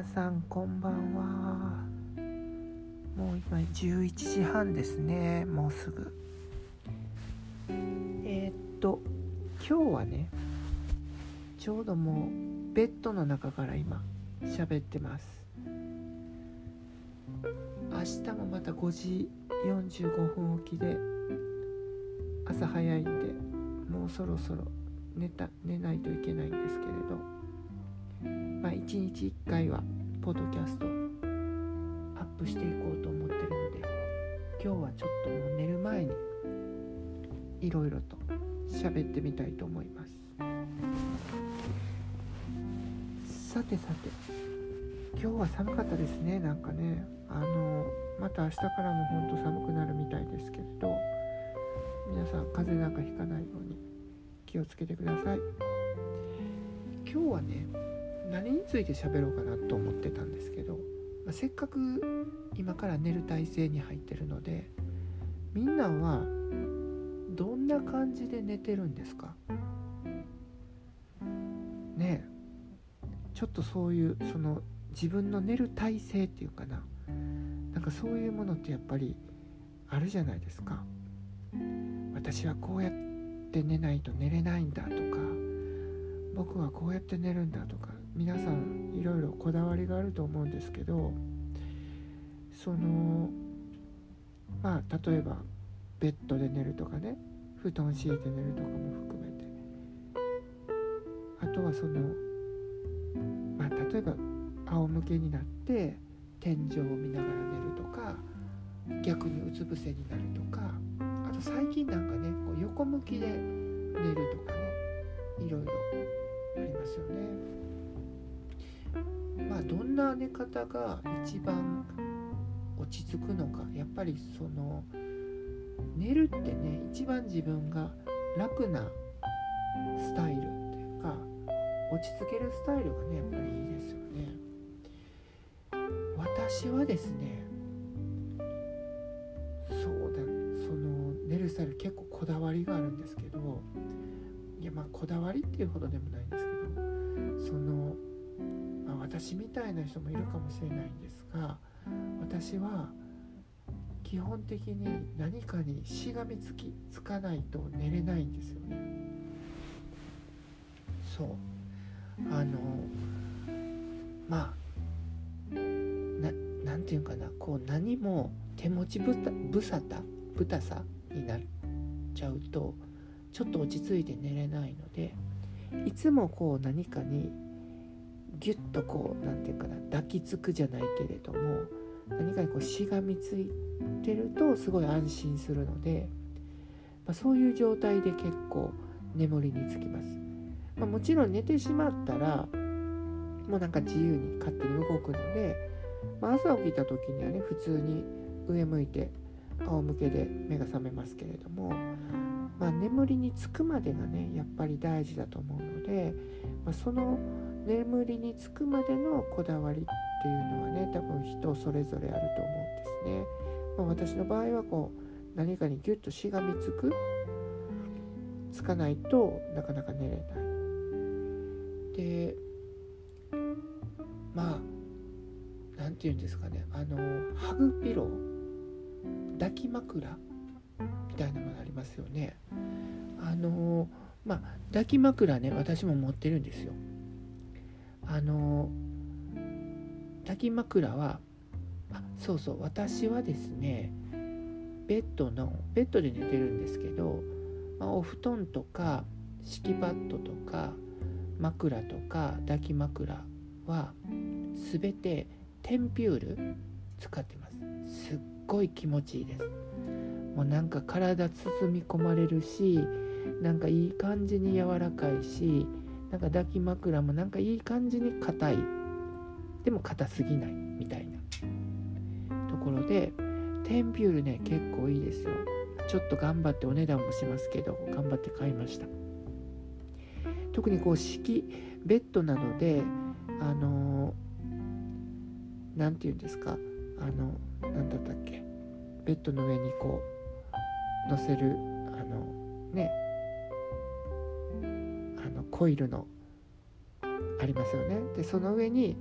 皆さんこんばんは。もう今11時半ですね。もうすぐ。えー、っと今日はねちょうどもうベッドの中から今喋ってます。明日もまた5時45分起きで朝早いんでもうそろそろ寝た寝ないといけないんですけれど。まあ一日一回はポッドキャストアップしていこうと思ってるので今日はちょっともう寝る前にいろいろと喋ってみたいと思います。さてさて今日は寒かったですね。なんかねあのまた明日からもほんと寒くなるみたいですけれど皆さん風邪なんかひかないように気をつけてください。今日はね何について喋ろうかなと思ってたんですけど、まあ、せっかく今から寝る体勢に入ってるのでみんなはどんな感じで寝てるんですか？ねちょっとそういうその自分の寝る体勢っていうかななんかそういうものってやっぱりあるじゃないですか。私はこうやって寝ないと寝れないんだとか僕はこうやって寝るんだとか皆さんいろいろこだわりがあると思うんですけどそのまあ例えばベッドで寝るとかね布団敷いて寝るとかも含めてあとはそのまあ例えば仰向けになって天井を見ながら寝るとか逆にうつ伏せになるとかあと最近なんかねこう横向きで寝るとかねいろいろありますよね。まあどんな寝方が一番落ち着くのか。やっぱりその寝るってね一番自分が楽なスタイルっていうか落ち着けるスタイルがねやっぱりいいですよね。私はですねそうだその寝るスタイル結構こだわりがあるんですけどいやまあこだわりっていうほどでもないんですけどその、私みたいな人もいるかもしれないんですが私は基本的に何かにしがみつきつかないと寝れないんですよね。そう。あのまあななんていうかなこう何も手持ちぶたぶさたぶたさになっちゃうとちょっと落ち着いて寝れないのでいつもこう何かにギュッとこう何て言うかな抱きつくじゃないけれども何かにこうしがみついてるとすごい安心するので、まあ、そういう状態で結構眠りにつきます、まあ、もちろん寝てしまったらもうなんか自由に勝手に動くので、まあ、朝起きた時にはね普通に上向いて仰向けで目が覚めますけれども、まあ、眠りにつくまでがねやっぱり大事だと思うので、まあ、その眠りにつくまでのこだわりっていうのはね多分人それぞれあると思うんですね。まあ、私の場合はこう何かにギュッとしがみつくつかないとなかなか寝れない。でまあ何て言うんですかねあのハグピロー抱き枕みたいなものありますよね。あのまあ抱き枕ね私も持ってるんですよ。あの抱き枕はあそうそう私はですねベッドのベッドで寝てるんですけど、まあ、お布団とか敷きパッドとか枕とか抱き枕は全てテンピュール使ってますすっごい気持ちいいです。もうなんか体包み込まれるしなんかいい感じに柔らかいしなんか抱き枕もなんかいい感じに硬い。でも硬すぎないみたいな。ところでテンピュールね結構いいですよ。ちょっと頑張ってお値段もしますけど頑張って買いました。特にこう敷ベッドなのであの何て言うんですかあの何だったっけ？ベッドの上にこう乗せるあのね。あのコイルのありますよね。でその上に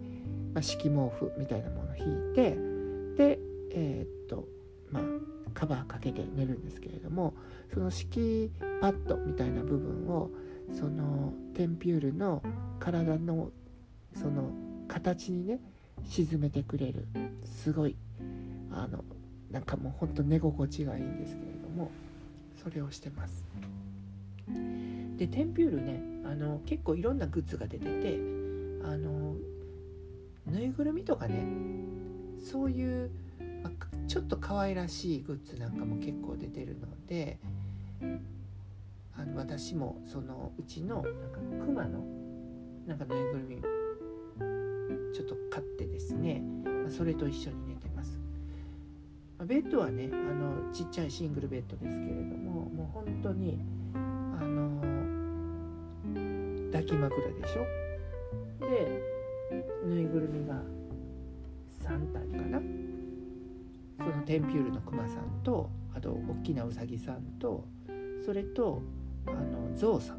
まあ、敷毛布みたいなものを引いてでえー、っとまあカバーかけて寝るんですけれどもその敷パッドみたいな部分をそのテンピュールの体のその形にね沈めてくれる。すごい。あのなんかもうほんと寝心地がいいんですけれどもそれをしてます。でテンピュールねあの結構いろんなグッズが出ててあのぬいぐるみとかねそういう、あ、ちょっと可愛らしいグッズなんかも結構出てるのであの私もそのうちのなんかクマのなんかぬいぐるみちょっと買って、それと一緒に寝てます、ベッドはねあのちっちゃいシングルベッドですけれどももう本当にあの抱き枕でしょ？でぬいぐるみが3体かな？そのテンピュールのクマさんとあと大きなウサギさんとそれとあのゾウさん、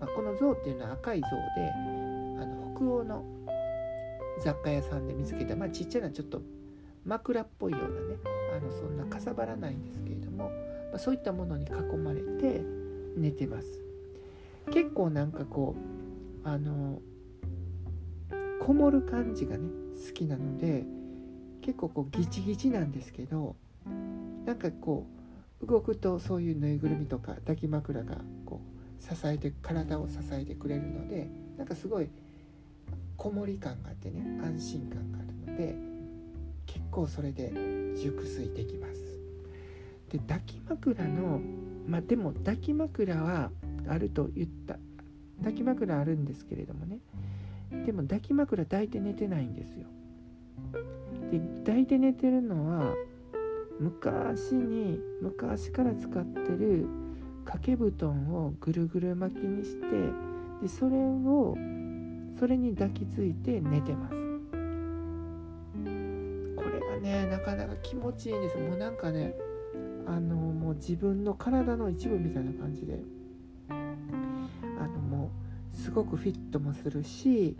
まあ、このゾウっていうのは赤いゾウであの北欧の雑貨屋さんで見つけた、まあ、ちっちゃなちょっと枕っぽいようなねあのそんなかさばらないんですけれども、まあ、そういったものに囲まれて寝てます。結構なんかこうあのこもる感じがね好きなので結構こうギチギチなんですけどなんかこう動くとそういうぬいぐるみとか抱き枕がこう支えて体を支えてくれるのでなんかすごいこもり感があってね安心感があるので結構それで熟睡できます。で抱き枕のまあでも抱き枕はあると言った抱き枕あるんですけれどもねでも抱き枕抱いて寝てないんですよ。で抱いて寝てるのは昔に昔から使ってる掛け布団をぐるぐる巻きにしてでそれをそれに抱きついて寝てます。これがねなかなか気持ちいいんですもうなんかねあのもう自分の体の一部みたいな感じで。あのもうすごくフィットもするし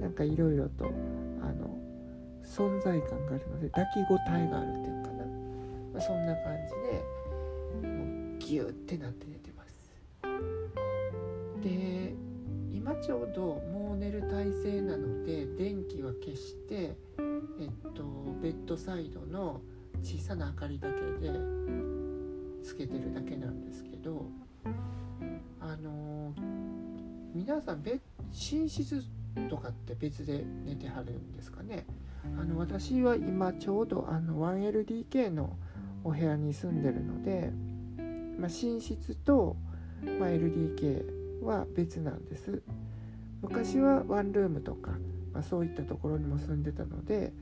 なんかいろいろとあの存在感があるので抱き応えがあるっていうかな、まあ、そんな感じでもうギュッてなって寝てます。で今ちょうども寝る体勢なので電気は消してえっとベッドサイドの小さな明かりだけでつけてるだけなんですけどあの皆さん寝室とかって別で寝てはるんですかね？あの私は今ちょうどあの 1LDK のお部屋に住んでるので、まあ、寝室と、まあ、LDK は別なんです。昔はワンルームとか、まあ、そういったところにも住んでたので、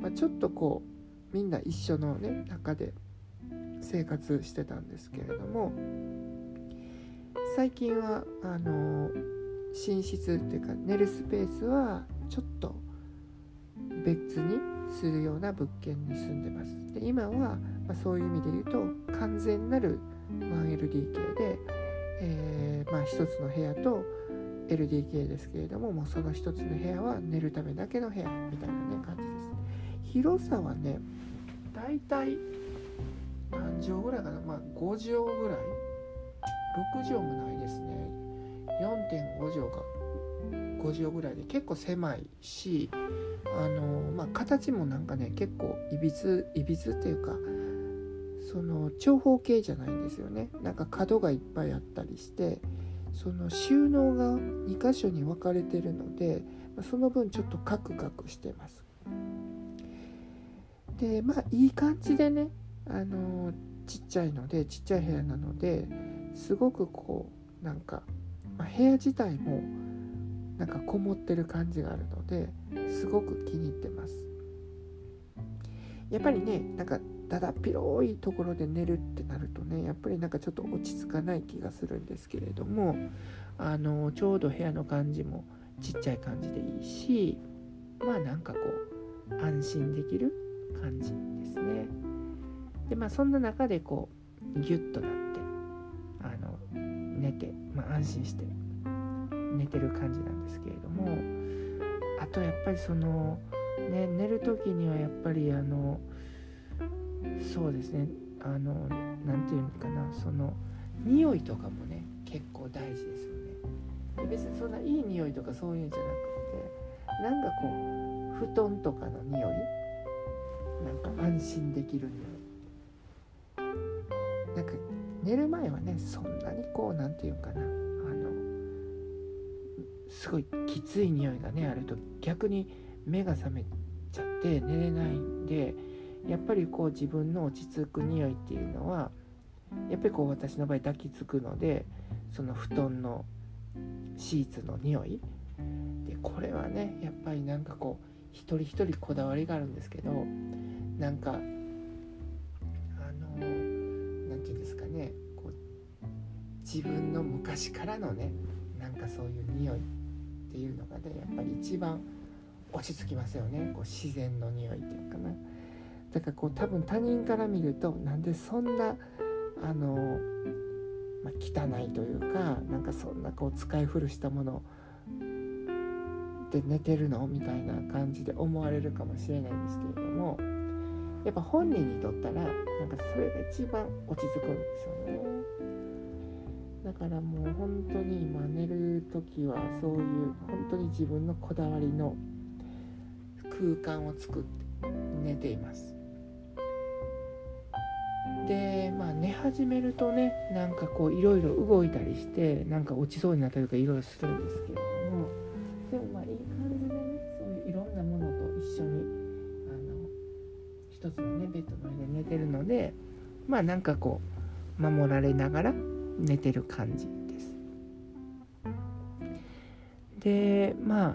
まあ、ちょっとこうみんな一緒のね中で生活してたんですけれども最近はあの寝室っていうか寝るスペースはちょっと別にするような物件に住んでます。で今は、まあ、そういう意味で言うと完全なる 1LDK でえー、まあ、一つの部屋と LDK ですけれどももうその一つの部屋は寝るためだけの部屋みたいなね感じです。広さはねだいたい何畳ぐらいかな？まあ5畳ぐらい？6畳もないですね。4.5畳か。5畳ぐらいで結構狭いしあのまあ形もなんかね結構いびついびつっていうかその長方形じゃないんですよね。なんか角がいっぱいあったりしてその収納が2箇所に分かれてるのでその分ちょっとカクカクしてます。でまあいい感じでねあのちっちゃいのでちっちゃい部屋なのですごくこうなんか、まあ、部屋自体もなんかこもってる感じがあるのですごく気に入ってます。やっぱりねなんかだだっ広いところで寝るってなるとねやっぱりなんかちょっと落ち着かない気がするんですけれどもあのちょうど部屋の感じもちっちゃい感じでいいしまあなんかこう安心できる感じですね。でまあそんな中でこうギュッとなってあの寝て、まあ、安心して寝てる感じなんですけれどもあとやっぱりそのね寝る時にはやっぱりあのそうですね。あの何て言うのかな。その匂いとかもね結構大事ですよね。別にそんないい匂いとかそういうんじゃなくてなんかこう布団とかの匂い。なんか安心できる匂い。なんか寝る前はねそんなにこう何て言うかな。あのすごいきつい匂いがねあると逆に目が覚めちゃって寝れないんでやっぱりこう自分の落ち着く匂いっていうのはやっぱりこう私の場合抱きつくのでその布団のシーツの匂い。でこれはねやっぱりなんかこう一人一人こだわりがあるんですけどなんかあの何て言うんですかねこう自分の昔からのねなんかそういう匂いっていうのがねやっぱり一番落ち着きますよね。こう自然の匂いっていうかな。だからこう多分他人から見るとなんでそんなあの、まあ、汚いというかなんかそんなこう使い古したもので寝てるの？みたいな感じで思われるかもしれないんですけれどもやっぱ本人にとったらなんかそれが一番落ち着くんですよね。だからもう本当に今寝る時はそういう本当に自分のこだわりの空間を作って寝ています。でまあ寝始めるとねなんかこういろいろ動いたりしてなんか落ちそうになったりとかいろいろするんですけれどもでもまあいい感じでねそういういろんなものと一緒にあの一つのねベッドの上で寝てるのでまあなんかこう守られながら寝てる感じです。でまあ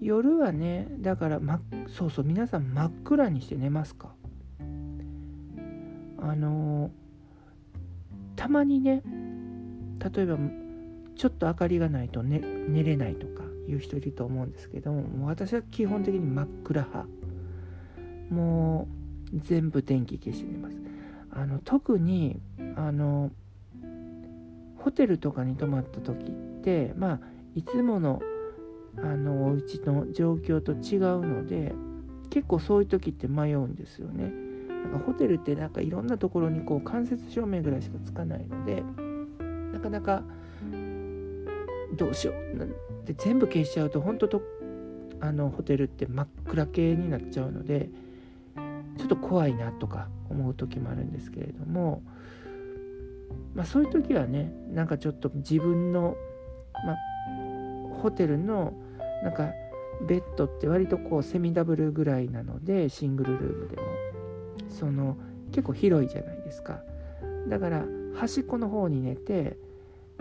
夜はねだから、ま、そうそう皆さん真っ暗にして寝ますか？あのたまにね例えばちょっと明かりがないと寝寝れないとかいう人いると思うんですけども私は基本的に真っ暗派もう全部電気消して寝ますあの特にあのホテルとかに泊まった時ってまあいつものあのお家の状況と違うので結構そういう時って迷うんですよね。ホテルってなんかいろんなところにこう間接照明ぐらいしかつかないのでなかなかどうしようで全部消しちゃうと本当とあのホテルって真っ暗系になっちゃうのでちょっと怖いなとか思う時もあるんですけれども、まあ、そういう時はねなんかちょっと自分の、まあ、ホテルのなんかベッドって割とこうセミダブルぐらいなのでシングルルームでも。その結構広いじゃないですか。だから端っこの方に寝て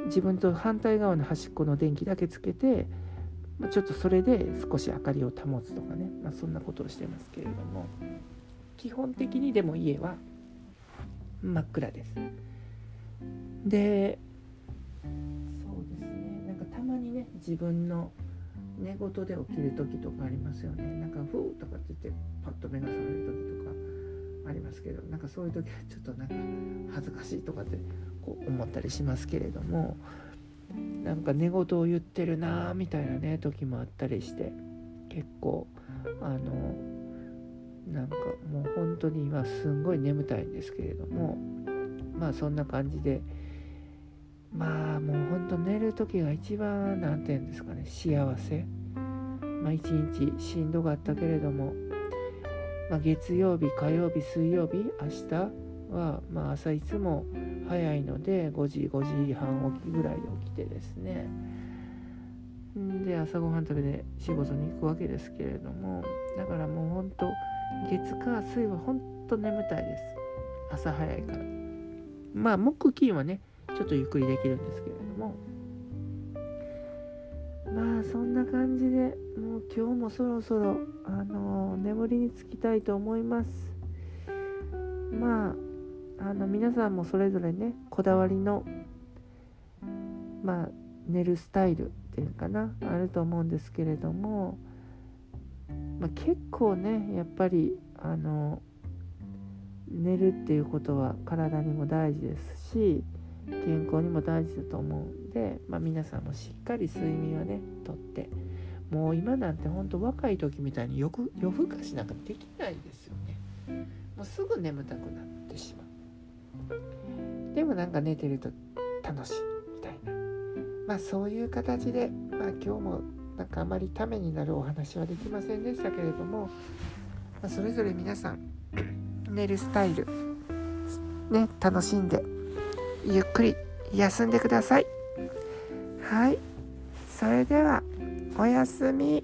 自分と反対側の端っこの電気だけつけて、ま、ちょっとそれで少し明かりを保つとかね、まあ、そんなことをしてますけれども。基本的にでも家は真っ暗です。でそうですね。なんかたまにね自分の寝言で起きる時とかありますよね。なんかふーとかって言ってパッと目が覚める時とか。ありますけどなんかそういう時はちょっとなんか恥ずかしいとかってこう思ったりしますけれどもなんか寝言を言ってるなみたいなね時もあったりして結構あのなんかもう本当に今すんごい眠たいんですけれどもまあそんな感じでまあもうほんと寝る時が一番何て言うんですかね幸せ。まあ一日しんどかったけれどもまあ、月曜日火曜日水曜日明日は、まあ、朝いつも早いので5時5時半起きぐらいで起きてですね。で朝ごはん食べて仕事に行くわけですけれどもだからもうほんと月火水はほんと眠たいです。朝早いから。まあ木金はねちょっとゆっくりできるんですけれども。まあそんな感じでもう今日もそろそろあの眠りにつきたいと思います。まああの皆さんもそれぞれねこだわりのまあ寝るスタイルっていうかなあると思うんですけれども、まあ、結構ねやっぱりあの寝るっていうことは体にも大事ですし健康にも大事だと思うんで、まあ、皆さんもしっかり睡眠をねとってもう今なんてほんと若い時みたいに夜夜更かしなんかできないですよね。もうすぐ眠たくなってしまう。でもなんか寝てると楽しいみたいな。まあそういう形で、まあ、今日もなんかあまりためになるお話はできませんでしたけれども、まあ、それぞれ皆さん 寝るスタイルね楽しんでゆっくり休んでください。はい。それではおやすみ。